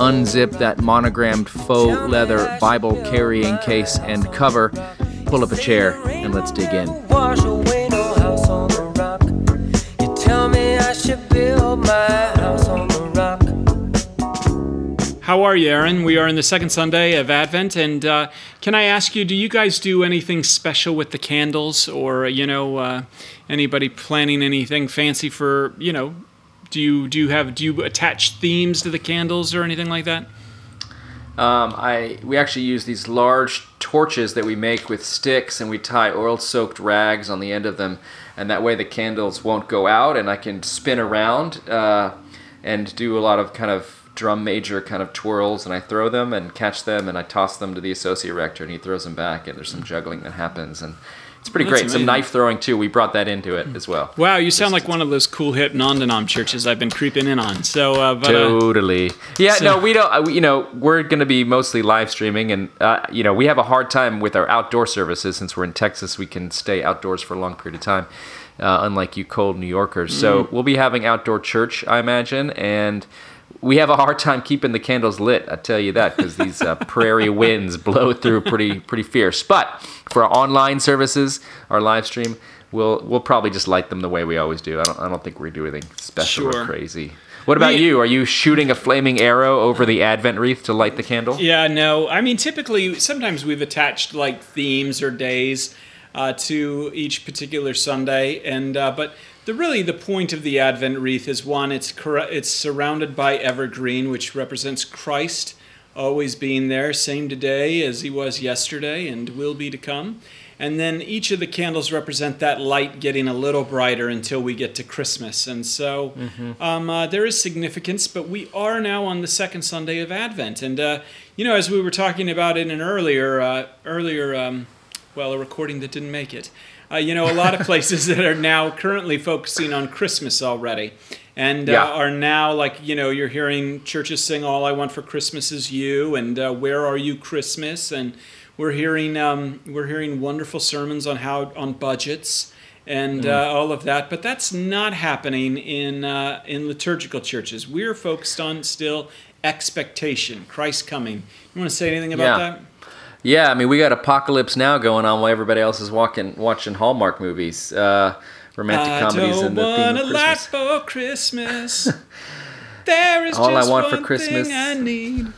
unzip that monogrammed faux leather Bible carrying case and cover, pull up a chair, and let's dig in. How are you, Aaron? We are in the second Sunday of Advent, and uh, can I ask you, do you guys do anything special with the candles, or you know, uh, anybody planning anything fancy for you know do you do you have do you attach themes to the candles or anything like that? Um, I we actually use these large torches that we make with sticks, and we tie oil-soaked rags on the end of them, and that way the candles won't go out, and I can spin around uh, and do a lot of kind of drum major kind of twirls, and I throw them and catch them, and I toss them to the associate rector, and he throws them back, and there's some juggling that happens, and it's pretty That's great. Amazing. Some knife throwing too. We brought that into it as well. Wow, you sound Just, like one of those cool hip non-denom churches I've been creeping in on. So uh, but, uh, totally, yeah. So. No, we don't. Uh, you know, we're going to be mostly live streaming, and uh, you know, we have a hard time with our outdoor services since we're in Texas. We can stay outdoors for a long period of time. Uh, unlike you cold New Yorkers. Mm. So we'll be having outdoor church, I imagine, and we have a hard time keeping the candles lit. I tell you that because these uh, prairie winds blow through pretty pretty fierce. But for our online services, our live stream, we'll we'll probably just light them the way we always do. I don't I don't think we do anything special sure. or crazy. What about we, you? Are you shooting a flaming arrow over the Advent wreath to light the candle? Yeah, no. I mean, typically, sometimes we've attached like themes or days uh, to each particular Sunday, and uh, but the really the point of the Advent wreath is one, it's it's surrounded by evergreen, which represents Christ always being there, same today as he was yesterday and will be to come. And then each of the candles represent that light getting a little brighter until we get to Christmas. And so mm-hmm. um, uh, there is significance, but we are now on the second Sunday of Advent. And uh, you know, as we were talking about in an earlier uh, earlier um, well, a recording that didn't make it. Uh, you know, a lot of places that are now currently focusing on Christmas already, and uh, yeah. are now like you know you're hearing churches sing "All I Want for Christmas Is You" and uh, "Where Are You Christmas," and we're hearing um, we're hearing wonderful sermons on how on budgets and mm. uh, all of that. But that's not happening in uh, in liturgical churches. We're focused on still expectation, Christ coming. You want to say anything about yeah. that? Yeah, I mean, we got Apocalypse Now going on while everybody else is walking, watching Hallmark movies, uh, romantic I comedies, and the theme of Christmas. for Christmas. there is all I want for Christmas. I need.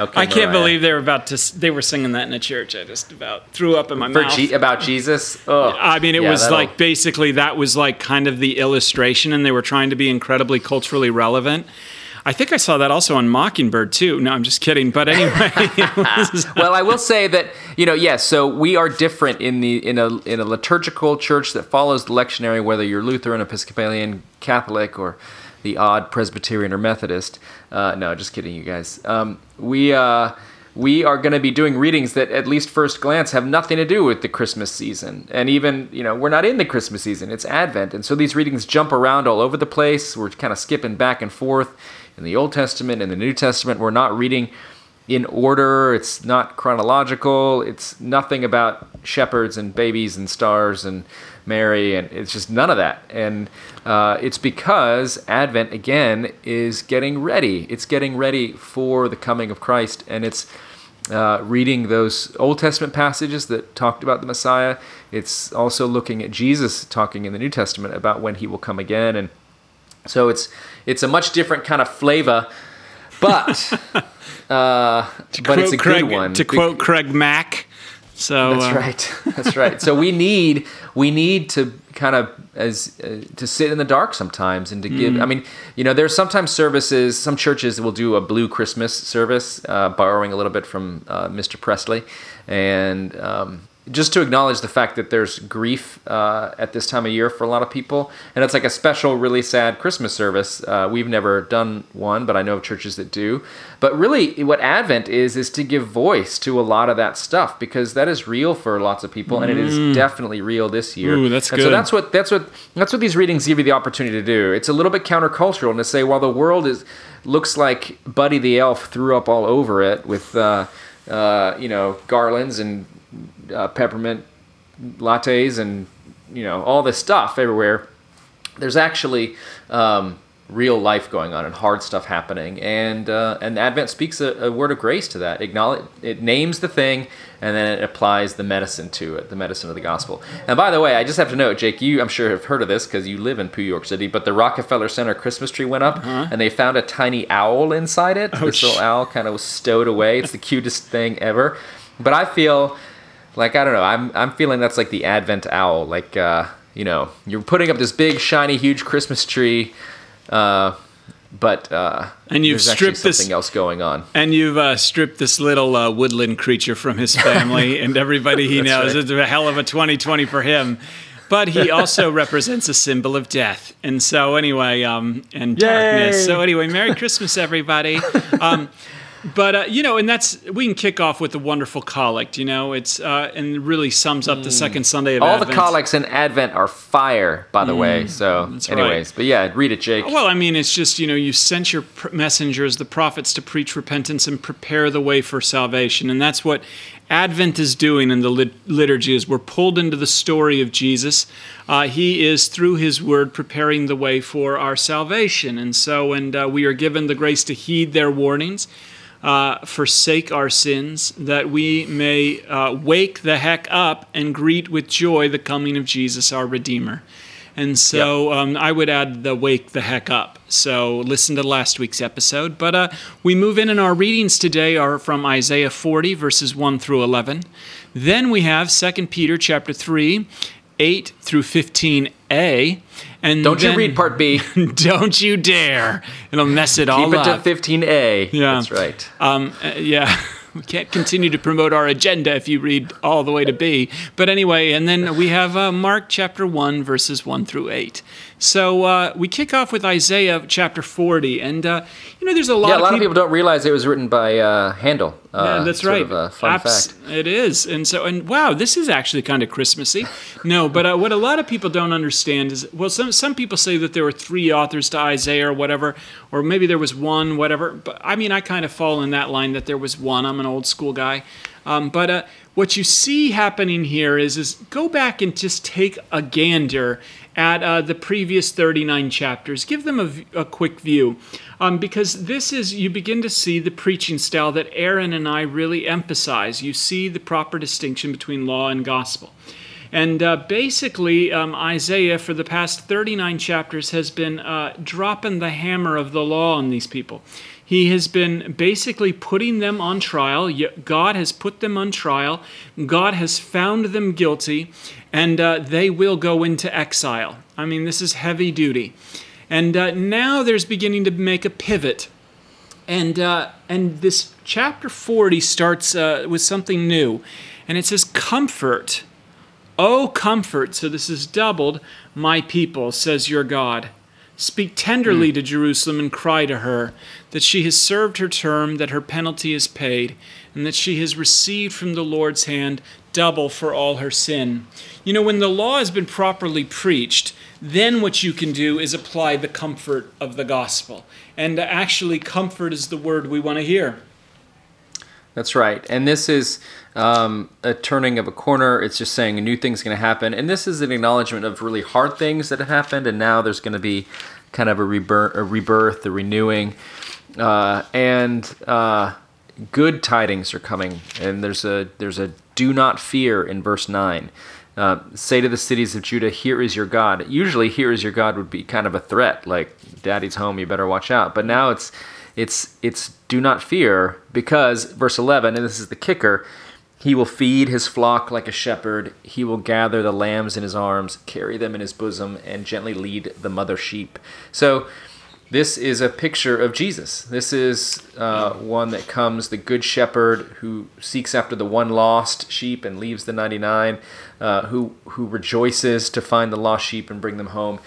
Okay, I can't believe they were about to. They were singing that in a church. I just about threw up in my for mouth. G- about Jesus. Oh, I mean, it yeah, was that'll... like basically that was like kind of the illustration, and they were trying to be incredibly culturally relevant. I think I saw that also on Mockingbird too. No, I'm just kidding. But anyway, well, I will say that you know, yes. So we are different in the in a in a liturgical church that follows the lectionary, whether you're Lutheran, Episcopalian, Catholic, or the odd Presbyterian or Methodist. Uh, no, just kidding, you guys. Um, we. Uh, we are going to be doing readings that at least first glance have nothing to do with the christmas season and even you know we're not in the christmas season it's advent and so these readings jump around all over the place we're kind of skipping back and forth in the Old Testament and the New Testament. We're not reading in order, it's not chronological, it's nothing about shepherds and babies and stars and Mary, and it's just none of that. And uh, it's because Advent, again, is getting ready. It's getting ready for the coming of Christ, and it's uh, reading those Old Testament passages that talked about the Messiah. It's also looking at Jesus talking in the New Testament about when he will come again. And so it's it's a much different kind of flavor, but uh, but it's a Craig, good one. To quote Craig Mack. So that's uh, right. That's right. So we need we need to kind of as uh, to sit in the dark sometimes and to give. Mm. I mean, you know, there's sometimes services. Some churches will do a blue Christmas service, uh, borrowing a little bit from uh, Mr. Presley, and um, just to acknowledge the fact that there's grief uh, at this time of year for a lot of people, and it's like a special, really sad Christmas service. Uh, we've never done one, but I know of churches that do. But really, what Advent is is to give voice to a lot of that stuff because that is real for lots of people, and it is definitely real this year. Mm. Ooh, that's and So that's what that's what that's what these readings give you the opportunity to do. It's a little bit countercultural and to say, while the world is looks like Buddy the Elf threw up all over it with uh, uh, you know garlands and uh, peppermint lattes and you know all this stuff everywhere. There's actually um, real life going on and hard stuff happening, and uh, and Advent speaks a, a word of grace to that. Acknowledge it names the thing, and then it applies the medicine to it, the medicine of the gospel. And by the way, I just have to note, Jake, you I'm sure have heard of this because you live in New York City, but the Rockefeller Center Christmas tree went up, and they found a tiny owl inside it. this sh- little owl kind of was stowed away. It's the cutest thing ever. But I feel like I don't know. I'm I'm feeling that's like the Advent owl. Like uh, you know, you're putting up this big, shiny, huge Christmas tree, uh, but uh, And you've stripped this- something else going on. And you've uh, stripped this little uh, woodland creature from his family and everybody he knows. right. It's a hell of a 2020 for him. But he also represents a symbol of death. And so, anyway, um, and darkness. So, anyway, Merry Christmas, everybody. Um, but uh, you know, and that's we can kick off with the wonderful collect. You know, it's uh, and really sums up the second Sunday of Mm. All Advent. the collects in Advent are fire, by the way. So, Mm, that's right. anyways, but yeah, read it, Jake. Well, I mean, it's just, you know, you sent your pr- messengers, the prophets, to preach repentance and prepare the way for salvation. And that's what Advent is doing in the lit- liturgy is we're pulled into the story of Jesus. Uh, he is, through his word, preparing the way for our salvation. And so, and uh, we are given the grace to heed their warnings. Uh, forsake our sins, that we may uh, wake the heck up and greet with joy the coming of Jesus, our Redeemer. And so um, I would add the wake the heck up. So listen to last week's episode. But uh, we move in, and our readings today are from Isaiah 40, verses 1 through 11. Then we have 2 Peter chapter 3, 8 through 15a. And Don't you read Part B? Don't you dare. It'll mess it all up. Keep it to 15A. Yeah. That's right. Um, uh, yeah, we can't continue to promote our agenda if you read all the way to B. But anyway, and then we have uh, Mark chapter 1, verses 1 through 8. So uh, we kick off with Isaiah chapter 40. And, uh, you know, there's a lot Yeah, a of lot of people. people don't realize it was written by uh, Handel. Uh, Yeah, that's right. Of fun Abs- fact. It is, and so and wow, this is actually kind of Christmassy. No, but uh, what a lot of people don't understand is well, some some people say that there were three authors to Isaiah or whatever, or maybe there was one, whatever. But I mean, I kind of fall in that line that there was one. I'm an old school guy, um, but uh, what you see happening here is is go back and just take a gander at uh, the previous 39 chapters. Give them a quick view. Um, because this is, you begin to see the preaching style that Aaron and I really emphasize. You see the proper distinction between law and gospel. And uh, basically, um, Isaiah, for the past 39 chapters, has been uh, dropping the hammer of the law on these people. He has been basically putting them on trial. God has put them on trial. God has found them guilty, and uh, they will go into exile. I mean, this is heavy duty. And uh, now there's beginning to make a pivot. And, uh, and this chapter 40 starts uh, with something new. And it says, Comfort, Oh, comfort. So this is doubled, my people, says your God. Speak tenderly mm. to Jerusalem and cry to her that she has served her term, that her penalty is paid, and that she has received from the Lord's hand double for all her sin. You know, when the law has been properly preached, then what you can do is apply the comfort of the gospel. And actually, comfort is the word we want to hear. That's right. And this is um, a turning of a corner. It's just saying a new thing's going to happen. And this is an acknowledgement of really hard things that have happened. And now there's going to be kind of a rebirth, a, rebirth, a renewing. Uh, and uh, good tidings are coming. And there's a, there's a do not fear in verse 9. Uh, say to the cities of Judah, Here is your God. Usually, here is your God would be kind of a threat, like, Daddy's home, you better watch out. But now it's it's it's do not fear because verse 11 and this is the kicker he will feed his flock like a shepherd he will gather the lambs in his arms carry them in his bosom and gently lead the mother sheep so this is a picture of Jesus. This is uh, one that comes, the good shepherd who seeks after the one lost sheep and leaves the 99, uh, who, who rejoices to find the lost sheep and bring them home.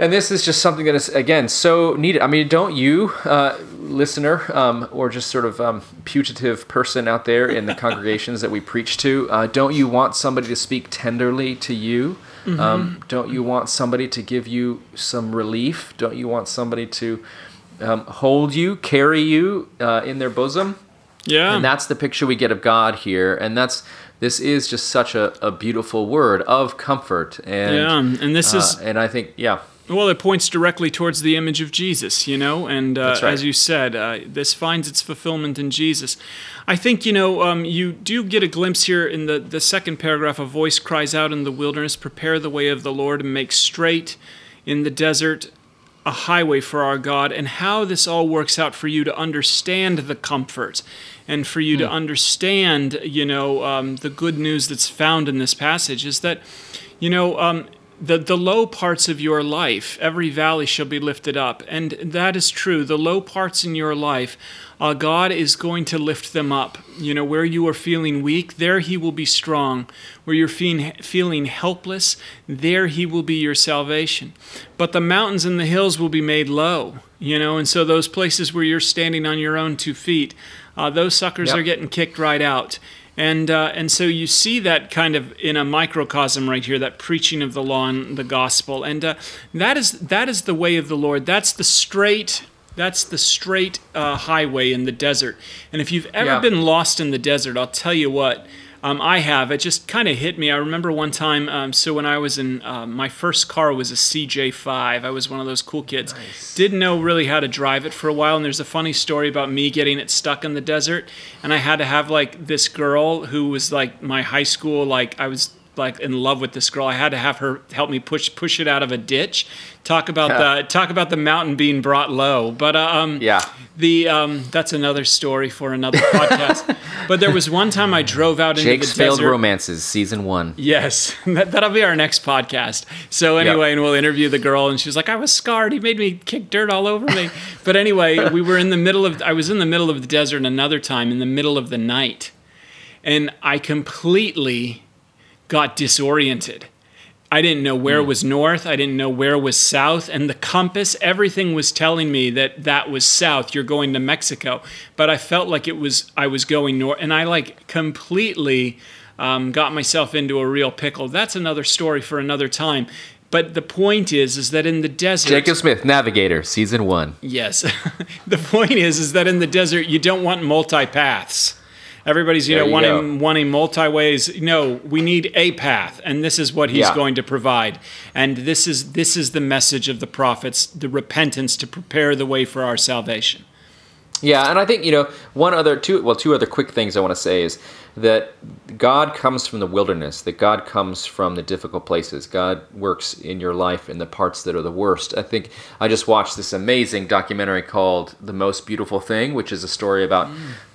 And this is just something that is, again, so needed. I mean, don't you, uh, listener, um, or just sort of um, putative person out there in the congregations that we preach to, uh, don't you want somebody to speak tenderly to you? Mm-hmm. Um, don't you want somebody to give you some relief? Don't you want somebody to um, hold you, carry you uh, in their bosom? Yeah. And that's the picture we get of God here. And that's this is just such a, a beautiful word of comfort. And yeah, and this uh, is and I think yeah. Well, it points directly towards the image of Jesus, you know, and uh, right. as you said, uh, this finds its fulfillment in Jesus. I think, you know, um, you do get a glimpse here in the, the second paragraph. A voice cries out in the wilderness, Prepare the way of the Lord and make straight in the desert a highway for our God, and how this all works out for you to understand the comfort and for you to Hmm. understand, you know, um, the good news that's found in this passage is that, you know, um, the, the low parts of your life, every valley shall be lifted up. And that is true. The low parts in your life, uh, God is going to lift them up. You know, where you are feeling weak, there He will be strong. Where you're feeling, feeling helpless, there He will be your salvation. But the mountains and the hills will be made low, you know, and so those places where you're standing on your own two feet, uh, those suckers Yep. are getting kicked right out. And, uh, and so you see that kind of in a microcosm right here, that preaching of the law and the gospel. And uh, that, is, that is the way of the Lord. That's the straight, that's the straight uh, highway in the desert. And if you've ever Yeah. been lost in the desert, I'll tell you what, um, I have. It just kind of hit me. I remember one time, um, so when I was in, uh, my first car was a CJ5. I was one of those cool kids. Didn't know really how to drive it for a while. And there's a funny story about me getting it stuck in the desert. And I had to have like this girl who was like my high school, like I was like in love with this girl. I had to have her help me push push it out of a ditch. Talk about the talk about the mountain being brought low. But uh, um, Yeah. the um, that's another story for another podcast. but there was one time I drove out into Jake's the failed desert. romances, season one. Yes, that, that'll be our next podcast. So anyway, and we'll interview the girl, and she was like, "I was scarred. He made me kick dirt all over me." but anyway, we were in the middle of. I was in the middle of the desert another time, in the middle of the night, and I completely got disoriented. I didn't know where was north. I didn't know where was south. And the compass, everything was telling me that that was south. You're going to Mexico. But I felt like it was, I was going north. And I like completely um, got myself into a real pickle. That's another story for another time. But the point is, is that in the desert, Jacob Smith, Navigator, season one. Yes. the point is is that in the desert you don't want multi paths. Everybody's you There know you wanting go. wanting multi ways. No, we need a path, and this is what he's Yeah. going to provide. And this is this is the message of the prophets: the repentance to prepare the way for our salvation. Yeah, and I think you know one other two well two other quick things I want to say is that God comes from the wilderness, that God comes from the difficult places. God works in your life in the parts that are the worst. I think I just watched this amazing documentary called "The Most Beautiful Thing," which is a story about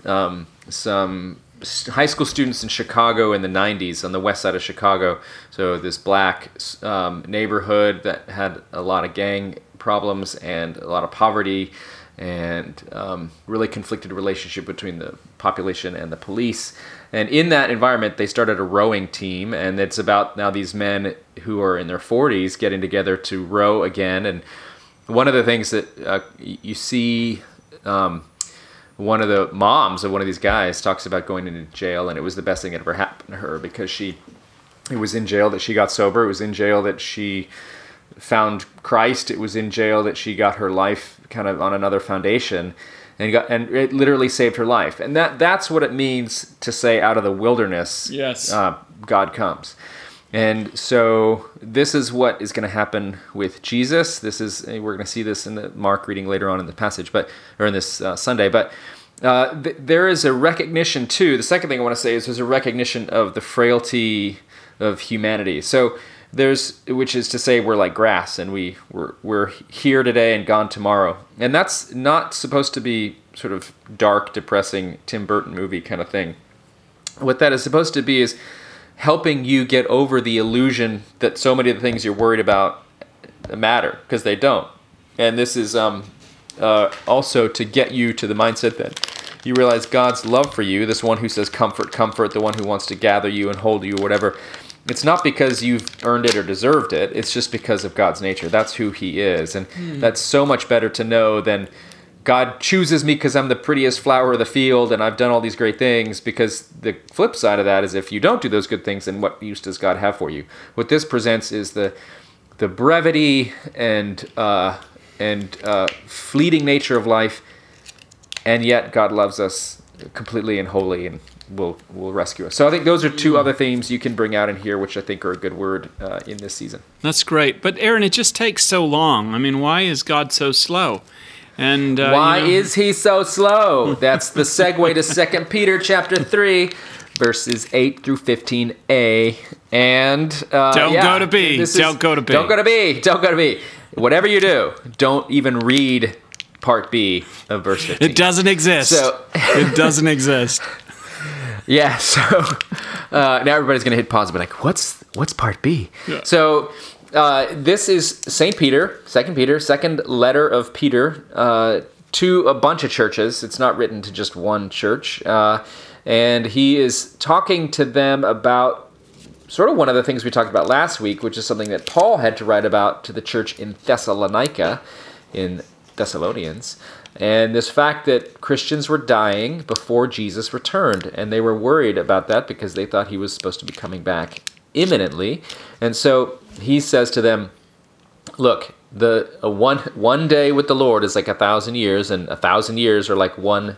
um, some high school students in Chicago in the 90s on the west side of Chicago. So this black um, neighborhood that had a lot of gang problems and a lot of poverty and um, really conflicted relationship between the population and the police. And in that environment, they started a rowing team, and it's about now these men who are in their 40s getting together to row again. And one of the things that uh, you see, um, one of the moms of one of these guys talks about going into jail, and it was the best thing that ever happened to her because she, it was in jail that she got sober. It was in jail that she found Christ. It was in jail that she got her life kind of on another foundation, and got and it literally saved her life. And that that's what it means to say out of the wilderness, Yes. uh, God comes. And so this is what is going to happen with Jesus. This is we're going to see this in the Mark reading later on in the passage, but or in this uh, Sunday. But uh, th- there is a recognition too. The second thing I want to say is there's a recognition of the frailty of humanity. So there's which is to say we're like grass and we we're, we're here today and gone tomorrow. And that's not supposed to be sort of dark, depressing Tim Burton movie kind of thing. What that is supposed to be is helping you get over the illusion that so many of the things you're worried about matter because they don't. And this is um, uh, also to get you to the mindset that you realize God's love for you, this one who says, Comfort, comfort, the one who wants to gather you and hold you, whatever. It's not because you've earned it or deserved it, it's just because of God's nature. That's who He is. And that's so much better to know than God chooses me because I'm the prettiest flower of the field and I've done all these great things. Because the flip side of that is if you don't do those good things, then what use does God have for you? What this presents is the the brevity and uh, and uh, fleeting nature of life, and yet God loves us completely and wholly and will will rescue us. So I think those are two other themes you can bring out in here, which I think are a good word uh, in this season. That's great. But Aaron, it just takes so long. I mean, why is God so slow? And uh, Why you know- is he so slow? That's the segue to Second Peter chapter three, verses eight through fifteen a. And uh, Don't yeah, go to B. Don't go to B. Don't go to B. Don't go to B. Whatever you do, don't even read part B of verse fifteen. it doesn't exist? So it doesn't exist. yeah, so uh, now everybody's gonna hit pause and be like, "What's what's part B?" Yeah. So uh, this is Saint Peter, Second Peter, second letter of Peter uh, to a bunch of churches. It's not written to just one church, uh, and he is talking to them about sort of one of the things we talked about last week, which is something that Paul had to write about to the church in Thessalonica, in Thessalonians, and this fact that Christians were dying before Jesus returned, and they were worried about that because they thought he was supposed to be coming back imminently, and so he says to them, "Look, the a one one day with the Lord is like a thousand years, and a thousand years are like one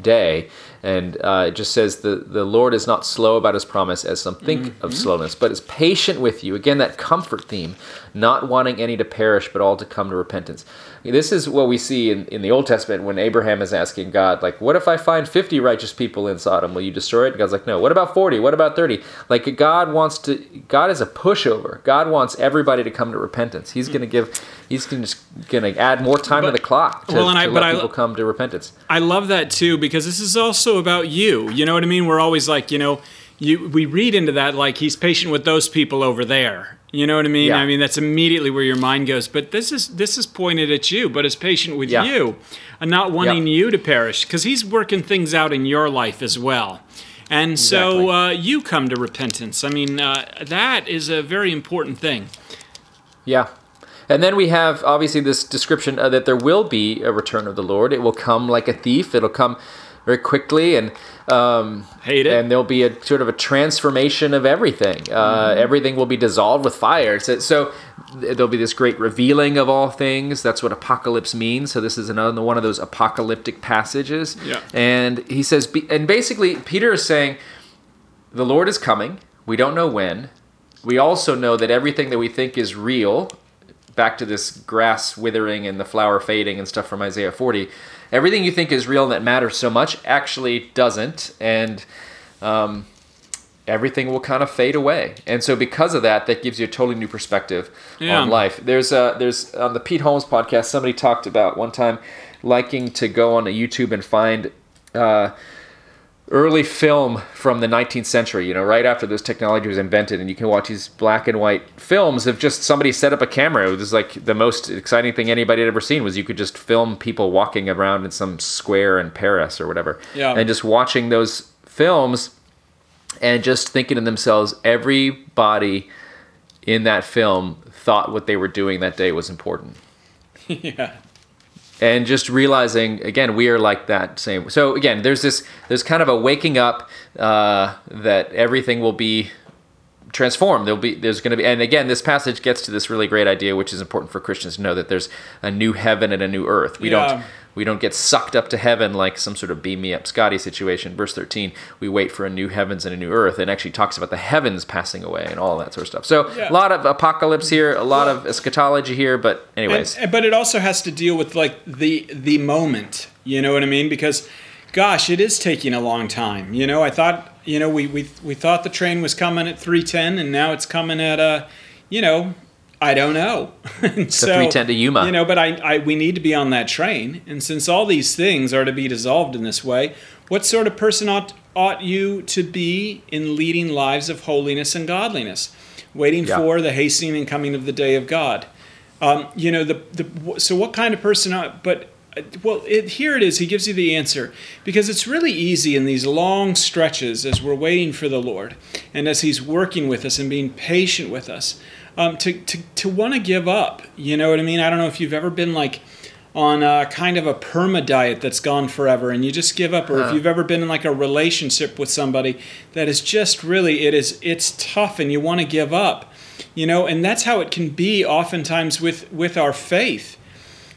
day." And uh, it just says the the Lord is not slow about His promise, as some think of slowness, but is patient with you. Again, that comfort theme, not wanting any to perish, but all to come to repentance. This is what we see in, in the Old Testament when Abraham is asking God, like, "What if I find fifty righteous people in Sodom? Will you destroy it?" God's like, "No." What about forty? What about thirty? Like God wants to. God is a pushover. God wants everybody to come to repentance. He's going to give. He's gonna just going to add more time to the clock to, well, and to I- let but I- people come to repentance. I love that too because this is also about you. You know what I mean? We're always like, you know, you we read into that like he's patient with those people over there. You know what I mean? Yeah. I mean that's immediately where your mind goes. But this is this is pointed at you, but is patient with Yeah. you, and not wanting Yeah. you to perish because he's working things out in your life as well. And so uh, you come to repentance. I mean, uh, that is a very important thing. Yeah. And then we have obviously this description uh, that there will be a return of the Lord. It will come like a thief. It'll come very quickly, and um, Hate it. and there'll be a sort of a transformation of everything. Uh, Mm-hmm. Everything will be dissolved with fire. So, so there'll be this great revealing of all things. That's what apocalypse means. So this is another one of those apocalyptic passages. Yeah. And he says, and basically Peter is saying, the Lord is coming. We don't know when. We also know that everything that we think is real, back to this grass withering and the flower fading and stuff from Isaiah 40, everything you think is real and that matters so much actually doesn't. And um, everything will kind of fade away. And so because of that, that gives you a totally new perspective Yeah. on life. There's a, there's on the Pete Holmes podcast, somebody talked about one time liking to go on a YouTube and find uh, early film from the 19th century, you know, right after this technology was invented, and you can watch these black and white films of just somebody set up a camera. It was like the most exciting thing anybody had ever seen was you could just film people walking around in some square in Paris or whatever, Yeah. and just watching those films and just thinking to themselves, everybody in that film thought what they were doing that day was important yeah. And just realizing again we are like that same so again there's this there's kind of a waking up uh, that everything will be transformed there'll be there's going to be and again this passage gets to this really great idea which is important for christians to know that there's a new heaven and a new earth we Yeah. don't we don't get sucked up to heaven like some sort of beam me up scotty situation verse 13 we wait for a new heavens and a new earth and actually talks about the heavens passing away and all that sort of stuff so Yeah. a lot of apocalypse here a lot of eschatology here but anyways And- but it also has to deal with like the the moment. You know what I mean? Because, gosh, it is taking a long time. You know, I thought you know we we we thought the train was coming at three ten, and now it's coming at uh, you know. I don't know. So, 3:10 to Yuma. You know, but I, I we need to be on that train. And since all these things are to be dissolved in this way, what sort of person ought ought you to be in leading lives of holiness and godliness, waiting Yeah. for the hastening and coming of the day of God? Um, you know, the, the so what kind of person? uh, But well, it, here it is. He gives you the answer because it's really easy in these long stretches as we're waiting for the Lord and as He's working with us and being patient with us um, to to to want to give up. You know what I mean? I don't know if you've ever been like on a kind of a perma diet that's gone forever and you just give up or if you've ever been in like a relationship with somebody that is just really it is it's tough and you want to give up you know and that's how it can be oftentimes with with our faith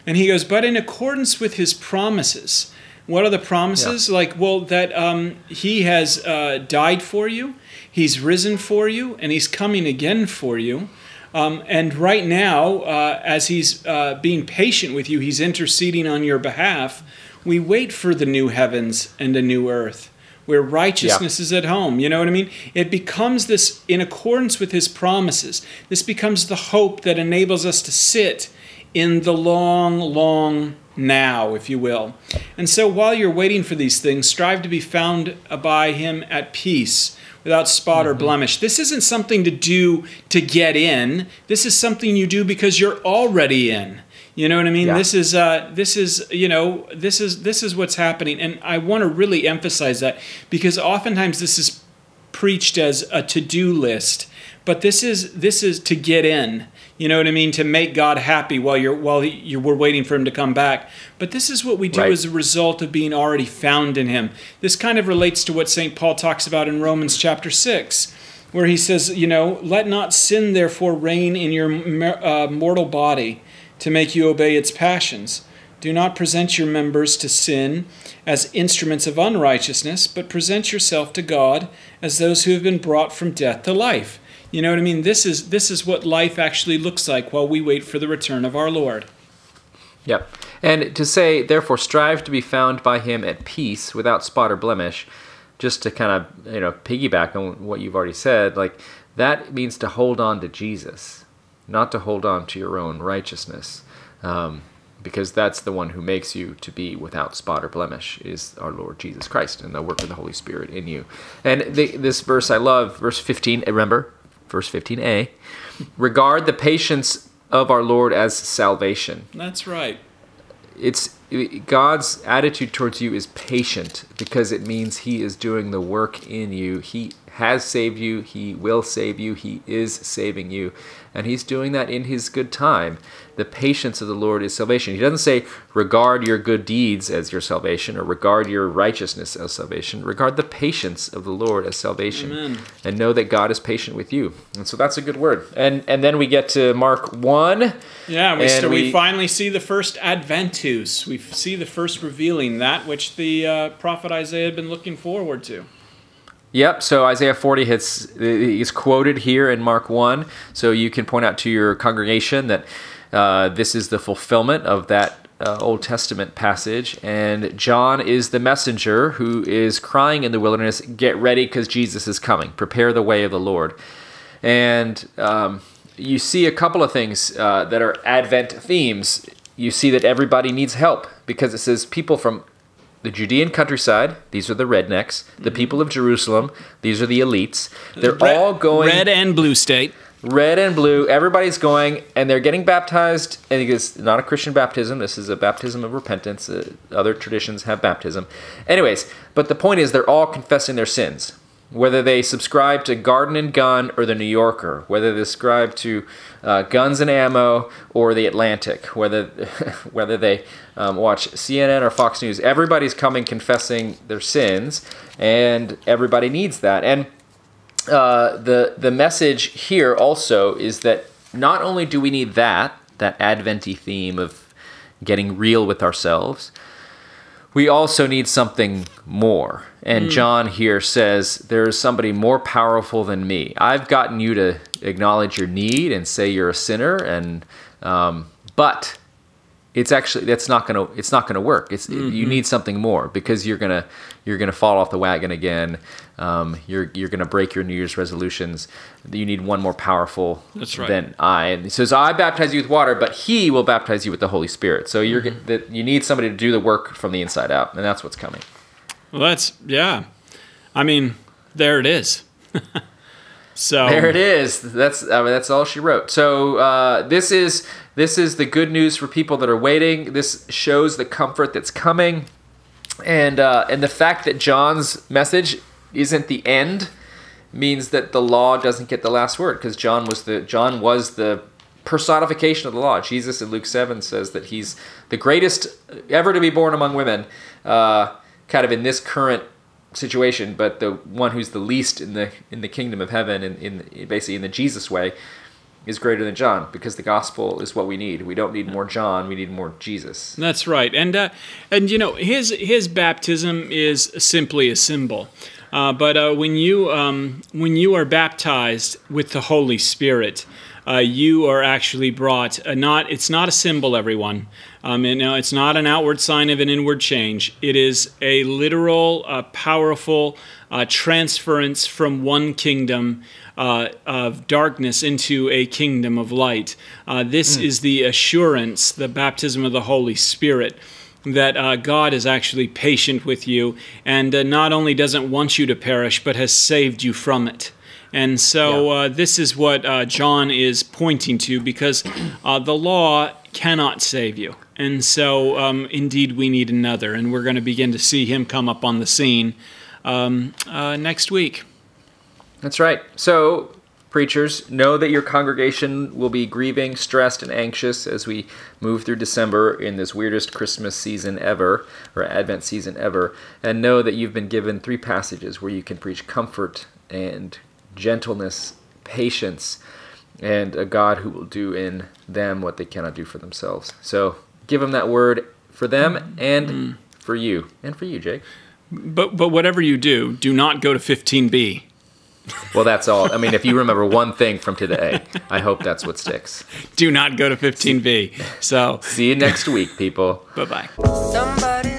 and he goes but in accordance with his promises what are the promises like well that um, he has uh, died for you he's risen for you and he's coming again for you um, and right now, uh, as he's uh, being patient with you, he's interceding on your behalf. We wait for the new heavens and a new earth where righteousness is at home. You know what I mean? It becomes this in accordance with his promises. This becomes the hope that enables us to sit in the long, long now, if you will. And so while you're waiting for these things, strive to be found by him at peace without spot or blemish. This isn't something to do to get in. This is something you do because you're already in. You know what I mean? Yeah. This is uh, this is you know this is this is what's happening, and I want to really emphasize that because oftentimes this is preached as a to-do list, but this is this is to get in. You know what I mean? To make God happy while you're while you we're waiting for Him to come back. But this is what we do Right. as a result of being already found in Him. This kind of relates to what Saint Paul talks about in Romans chapter six, where he says, you know, let not sin therefore reign in your uh, mortal body to make you obey its passions. Do not present your members to sin as instruments of unrighteousness, but present yourself to God as those who have been brought from death to life. You know what I mean? This is this is what life actually looks like while we wait for the return of our Lord. Yep. And to say, therefore, strive to be found by him at peace without spot or blemish, just to kind of, you know, piggyback on what you've already said, like that means to hold on to Jesus, not to hold on to your own righteousness. Um, because that's the one who makes you to be without spot or blemish is our Lord Jesus Christ and the work of the Holy Spirit in you. And the, this verse I love, verse 15, remember, verse 15a, regard the patience of our Lord as salvation That's right. it's God's attitude towards you is patient because it means He is doing the work in you. He has saved you. He will save you. He is saving you, and He's doing that in His good time. The patience of the Lord is salvation. He doesn't say regard your good deeds as your salvation or regard your righteousness as salvation. Regard the patience of the Lord as salvation, Amen. and know that God is patient with you. And so that's a good word. And and then we get to Mark one. Yeah, we, we, we- finally see the first adventus. We see the first revealing that which the uh, prophet Isaiah had been looking forward to. Yep. So Isaiah 40 hits is quoted here in Mark 1. So you can point out to your congregation that uh, this is the fulfillment of that uh, Old Testament passage. And John is the messenger who is crying in the wilderness, "Get ready, because Jesus is coming. Prepare the way of the Lord." And um, you see a couple of things uh, that are Advent themes. You see that everybody needs help because it says people from the Judean countryside, these are the rednecks. The people of Jerusalem, these are the elites. They're all going red and blue state. Red and blue. Everybody's going, and they're getting baptized. And it's not a Christian baptism. This is a baptism of repentance. Uh, other traditions have baptism. Anyways, but the point is, they're all confessing their sins. Whether they subscribe to Garden and Gun or the New Yorker, whether they subscribe to uh, Guns and Ammo or the Atlantic, whether whether they um, watch CNN or Fox News, everybody's coming confessing their sins, and everybody needs that. And uh, the the message here also is that not only do we need that that adventy theme of getting real with ourselves, we also need something more. And John here says there is somebody more powerful than me. I've gotten you to acknowledge your need and say you're a sinner, and um, but it's actually that's not gonna it's not gonna work. It's you need something more because you're gonna you're gonna fall off the wagon again. Um, you're you're gonna break your New Year's resolutions. You need one more powerful right. than I. And he says, I baptize you with water, but He will baptize you with the Holy Spirit. So you're that you need somebody to do the work from the inside out, and that's what's coming. Well, that's yeah. I mean, there it is. so There it is. That's I mean, that's all she wrote. So uh, this is This is the good news for people that are waiting. This shows the comfort that's coming, and uh, and the fact that John's message isn't the end means that the law doesn't get the last word because John was the John was the personification of the law. Jesus in Luke seven says that he's the greatest ever to be born among women, uh, kind of in this current situation, but the one who's the least in the in the kingdom of heaven, and in, in basically in the Jesus way, is greater than John because the gospel is what we need. We don't need more John; we need more Jesus. That's right, and uh, and you know his his baptism is simply a symbol. Uh, but uh, when you um, when you are baptized with the Holy Spirit, uh, you are actually brought. Uh, not it's not a symbol, everyone. Um, and, no, it's not an outward sign of an inward change. It is a literal, uh, powerful transference from one kingdom uh, of darkness into a kingdom of light. Uh, this mm. is the assurance, the baptism of the Holy Spirit. That uh, God is actually patient with you and uh, not only doesn't want you to perish, but has saved you from it. And so yeah. uh, this is what uh, John is pointing to because uh, the law cannot save you. And so, um, indeed, we need another. And we're going to begin to see him come up on the scene um, uh, next week. That's right. So, preachers, know that your congregation will be grieving, stressed, and anxious as we move through December in this weirdest Christmas season ever, or Advent season ever. And know that you've been given three passages where you can preach comfort and gentleness, patience, and a God who will do in them what they cannot do for themselves. So give them that word for them and mm. for you, and for you, Jake. But but whatever you do, do not go to 15b. Well, that's all. I mean, if you remember one thing from today, I hope that's what sticks. Do not go to 15b. So see you next week, people. bye bye.